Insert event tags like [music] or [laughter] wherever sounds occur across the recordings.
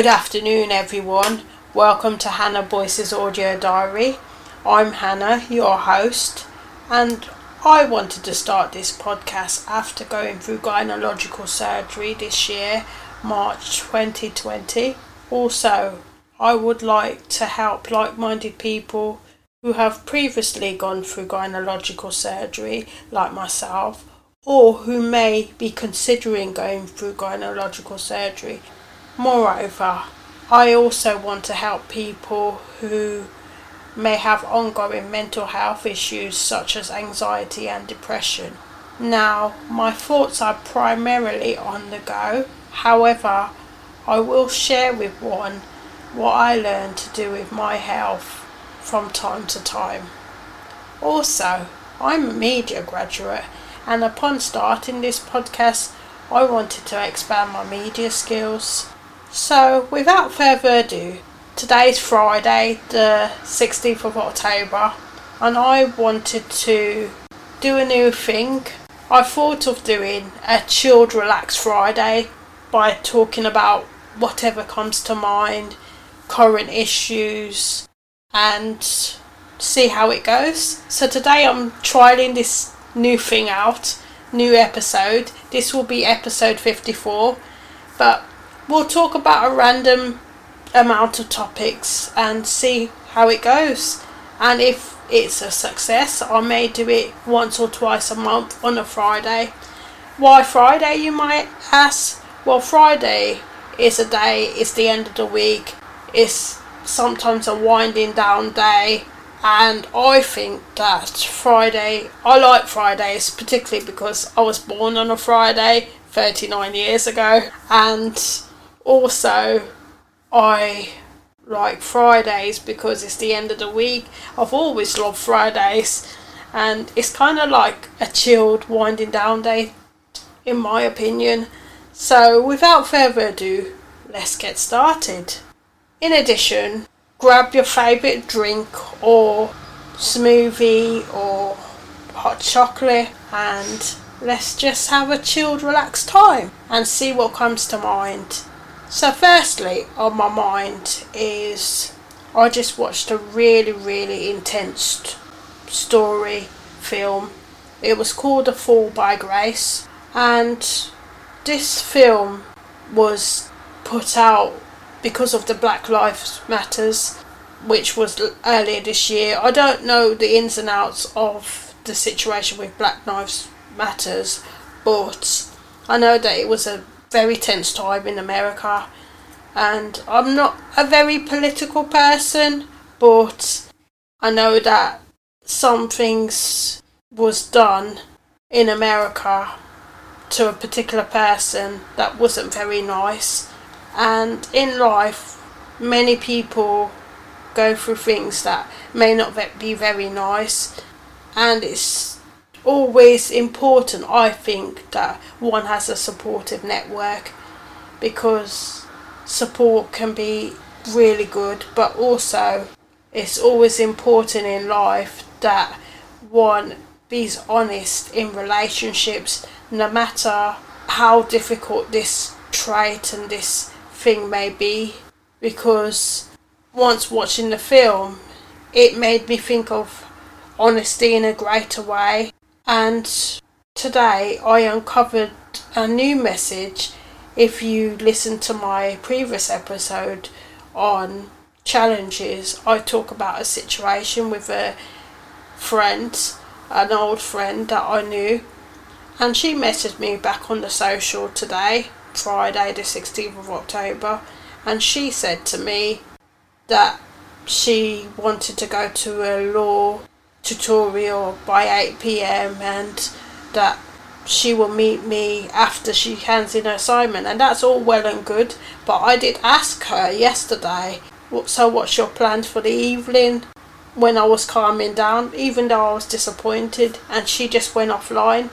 Good afternoon, everyone. Welcome to Hannah Boyce's audio diary. I'm Hannah, your host, and I wanted to start this podcast after going through gynecological surgery this year, March 2020. Also, I would like to help like minded people who have previously gone through gynecological surgery, like myself, or who may be considering going through gynecological surgery. Moreover, I also want to help people who may have ongoing mental health issues such as anxiety and depression. Now, my thoughts are primarily on the go, however, I will share with one what I learned to do with my health from time to time. Also, I'm a media graduate, and upon starting this podcast, I wanted to expand my media skills. So, without further ado, today's Friday, the 16th of October, and I wanted to do a new thing. I thought of doing a chilled, relaxed Friday by talking about whatever comes to mind, current issues, and see how it goes. So today I'm trialing this new thing out, new episode. This will be episode 54, but we'll talk about a random amount of topics and see how it goes. And if it's a success, I may do it once or twice a month on a Friday. Why Friday, you might ask? Well, Friday is a day, it's the end of the week, it's sometimes a winding down day, and I think that Friday, I like Fridays particularly because I was born on a Friday 39 years ago, and also I like Fridays because it's the end of the week. I've always loved Fridays, and it's kind of like a chilled, winding down day, in my opinion. So, without further ado, let's get started. In addition, grab your favourite drink or smoothie or hot chocolate and let's just have a chilled, relaxed time and see what comes to mind. So, firstly, on my mind is I just watched a really, really intense story film. It was called A Fall by Grace, and this film was put out because of the Black Lives Matters, which was earlier this year. I don't know the ins and outs of the situation with Black Lives Matters, but I know that it was a very tense time in America, and I'm not a very political person, but I know that some things was done in America to a particular person that wasn't very nice. And in life, many people go through things that may not be very nice, and it's always important, I think, that one has a supportive network because support can be really good, but also it's always important in life that one be honest in relationships, no matter how difficult this trait and this thing may be because once watching the film, it made me think of honesty in a greater way. And today I uncovered a new message. If you listen to my previous episode on challenges, I talk about a situation with a friend, an old friend that I knew, and she messaged me back on the social today Friday, the 16th of October, and she said to me that she wanted to go to a law tutorial by 8 pm and that she will meet me after she hands in her assignment, and that's all well and good. But I did ask her yesterday, so what's your plan for the evening? When I was calming down, even though I was disappointed, and she just went offline.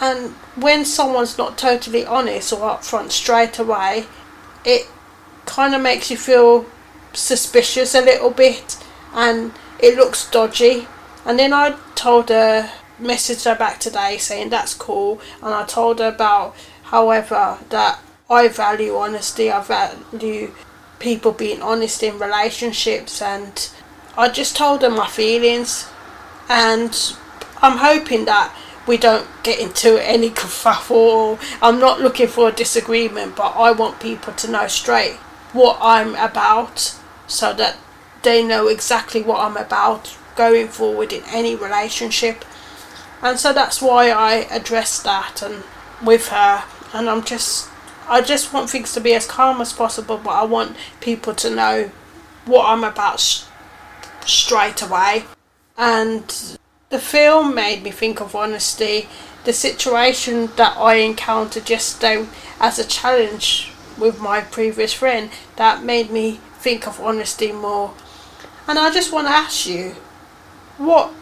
And when someone's not totally honest or upfront straight away, it kind of makes you feel suspicious a little bit and it looks dodgy. And then I told her, messaged her back today saying that's cool. And I told her about, however, that I value honesty, I value people being honest in relationships and I just told her my feelings and I'm hoping that we don't get into any [laughs] kerfuffle. I'm not looking for a disagreement, but I want people to know straight what I'm about so that they know exactly what I'm about going forward in any relationship. And so that's why I addressed that and with her and I'm just I just want things to be as calm as possible, but I want people to know what I'm about sh- straight away. And the film made me think of honesty. The situation that I encountered yesterday as a challenge with my previous friend that made me think of honesty more. And I just want to ask you, what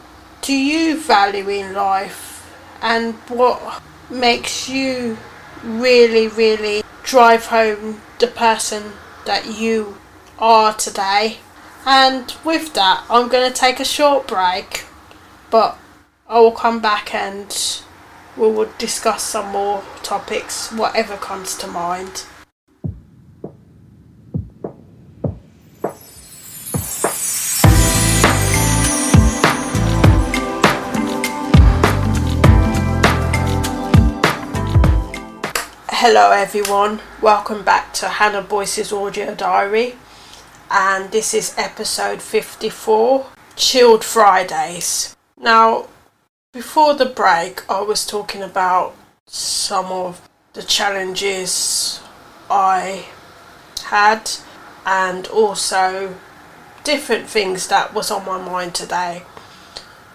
do you value in life and what makes you really, really drive home the person that you are today. And with that, I'm going to take a short break, but I will come back and we will discuss some more topics, whatever comes to mind. Hello everyone, welcome back to Hannah Boyce's audio diary, and this is episode 54 Chilled Fridays. Now, before the break, I was talking about some of the challenges I had and also different things that was on my mind today,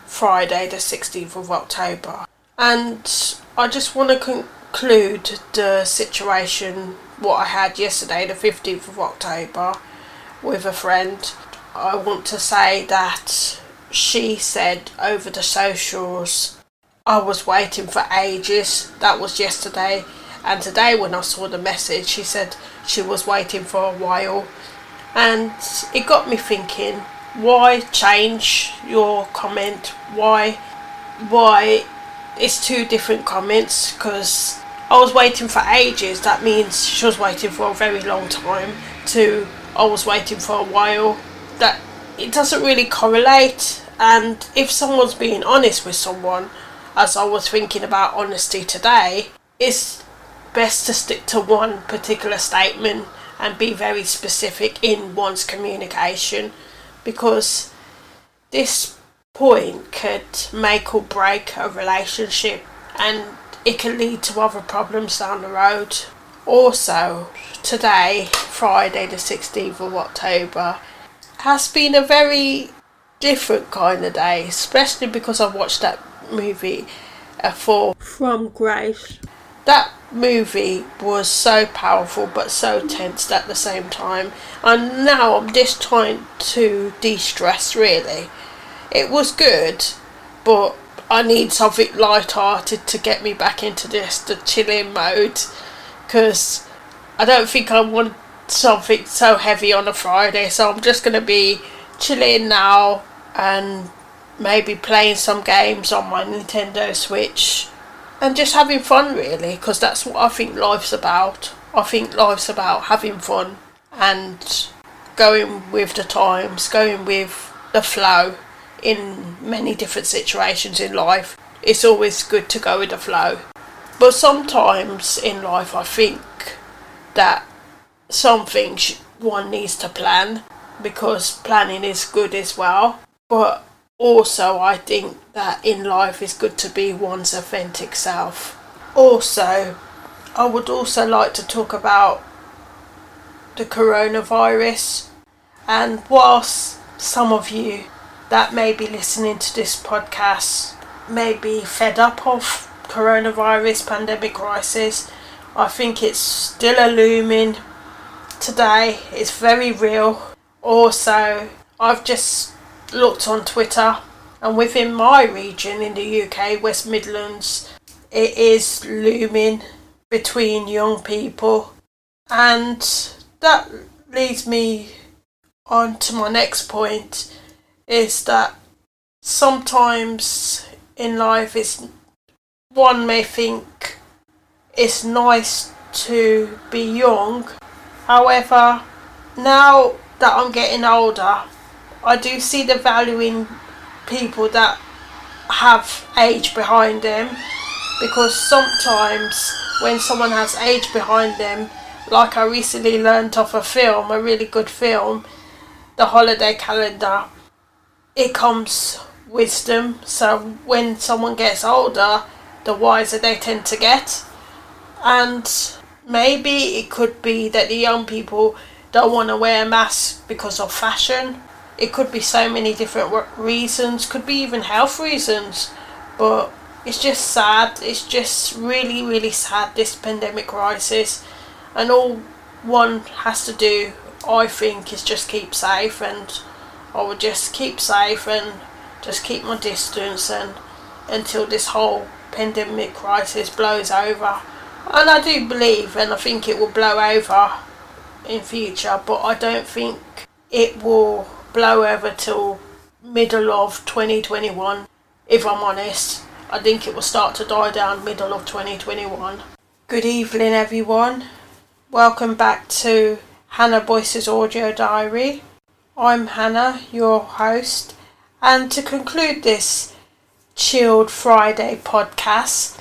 Friday, the 16th of October. And I just want to con- include the situation what I had yesterday, the 15th of October, with a friend. I want to say that she said over the socials, I was waiting for ages. That was yesterday. And today, when I saw the message, she said she was waiting for a while. And it got me thinking why change your comment? Why? Why? It's two different comments because I was waiting for ages. That means she was waiting for a very long time. To I was waiting for a while. That it doesn't really correlate. And if someone's being honest with someone, as I was thinking about honesty today, it's best to stick to one particular statement and be very specific in one's communication because this point could make or break a relationship and it can lead to other problems down the road. Also, today, Friday the 16th of October, has been a very different kind of day, especially because I watched that movie uh, Fall From Grace. That movie was so powerful but so tense at the same time, and now I'm just trying to de stress really. It was good, but I need something light-hearted to get me back into this the chilling mode because I don't think I want something so heavy on a Friday so I'm just going to be chilling now and maybe playing some games on my Nintendo Switch and just having fun really because that's what I think life's about. I think life's about having fun and going with the times, going with the flow in many different situations in life. It's always good to go with the flow. But sometimes in life, I think that some things one needs to plan because planning is good as well. But also, I think that in life it's good to be one's authentic self. Also, I would also like to talk about the coronavirus and whilst some of you that may be listening to this podcast may be fed up of coronavirus pandemic crisis. I think it's still a looming today. It's very real. Also, I've just looked on Twitter and within my region in the UK, West Midlands, it is looming between young people. And that leads me on to my next point is that sometimes in life it's one may think it's nice to be young. However now that I'm getting older, I do see the value in people that have age behind them. Because sometimes when someone has age behind them, like I recently learned off a film, a really good film, The Holiday Calendar, it comes wisdom. So when someone gets older, the wiser they tend to get. And maybe it could be that the young people don't want to wear masks because of fashion. It could be so many different reasons, could be even health reasons. But it's just sad. It's just really, really sad, this pandemic crisis. And all one has to do, I think, is just keep safe. And I would just keep safe and just keep my distance and until this whole pandemic crisis blows over. And I do believe and I think it will blow over in future, but I don't think it will blow over till middle of 2021 if I'm honest. I think it will start to die down middle of 2021. Good evening everyone. Welcome back to Hannah Boyce's audio diary. I'm Hannah, your host, and to conclude this chilled Friday podcast,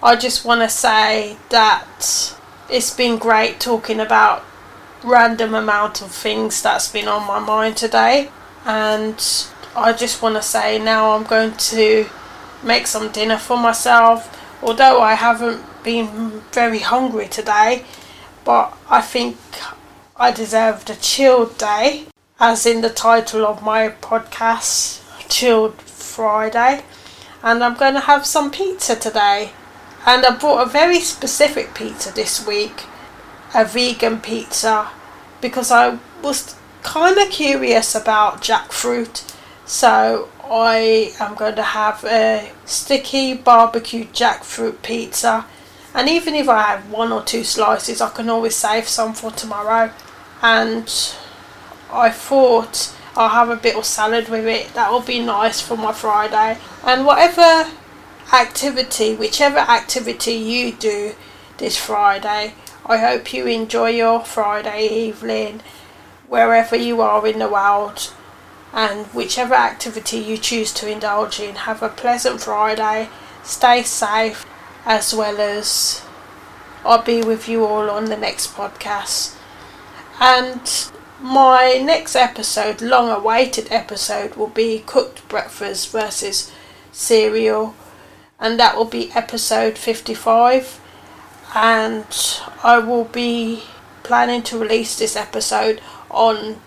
I just want to say that it's been great talking about random amount of things that's been on my mind today and I just want to say now I'm going to make some dinner for myself although I haven't been very hungry today but I think I deserved a chilled day as in the title of my podcast chilled Friday and I'm going to have some pizza today and I bought a very specific pizza this week a vegan pizza because I was kind of curious about jackfruit. So I am going to have a sticky barbecue jackfruit pizza. And even if I have one or two slices, I can always save some for tomorrow. And I thought I'll have a bit of salad with it. That will be nice for my Friday. And whatever activity, whichever activity you do this Friday, I hope you enjoy your Friday evening wherever you are in the world and whichever activity you choose to indulge in. Have a pleasant Friday, stay safe, as well as I'll be with you all on the next podcast. And my next episode, long awaited episode, will be cooked breakfast versus cereal, and that will be episode 55 and I will be planning to release this episode on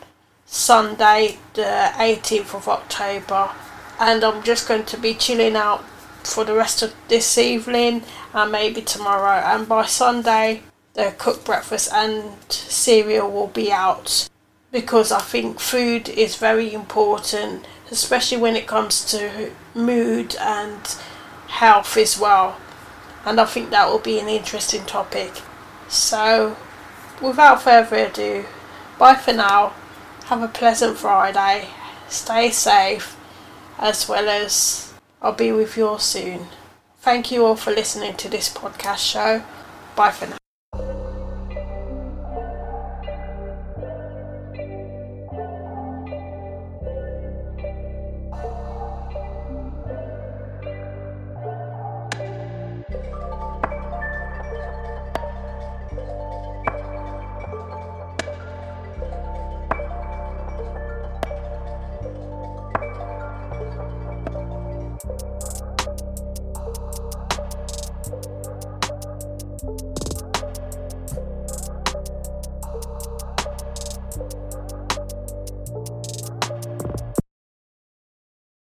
Sunday, the 18th of October, and I'm just going to be chilling out for the rest of this evening and maybe tomorrow. And by Sunday, the cooked breakfast and cereal will be out because I think food is very important, especially when it comes to mood and health as well and I think that will be an interesting topic. So, without further ado, bye for now. Have a pleasant Friday. Stay safe, as well as I'll be with you all soon. Thank you all for listening to this podcast show. Bye for now.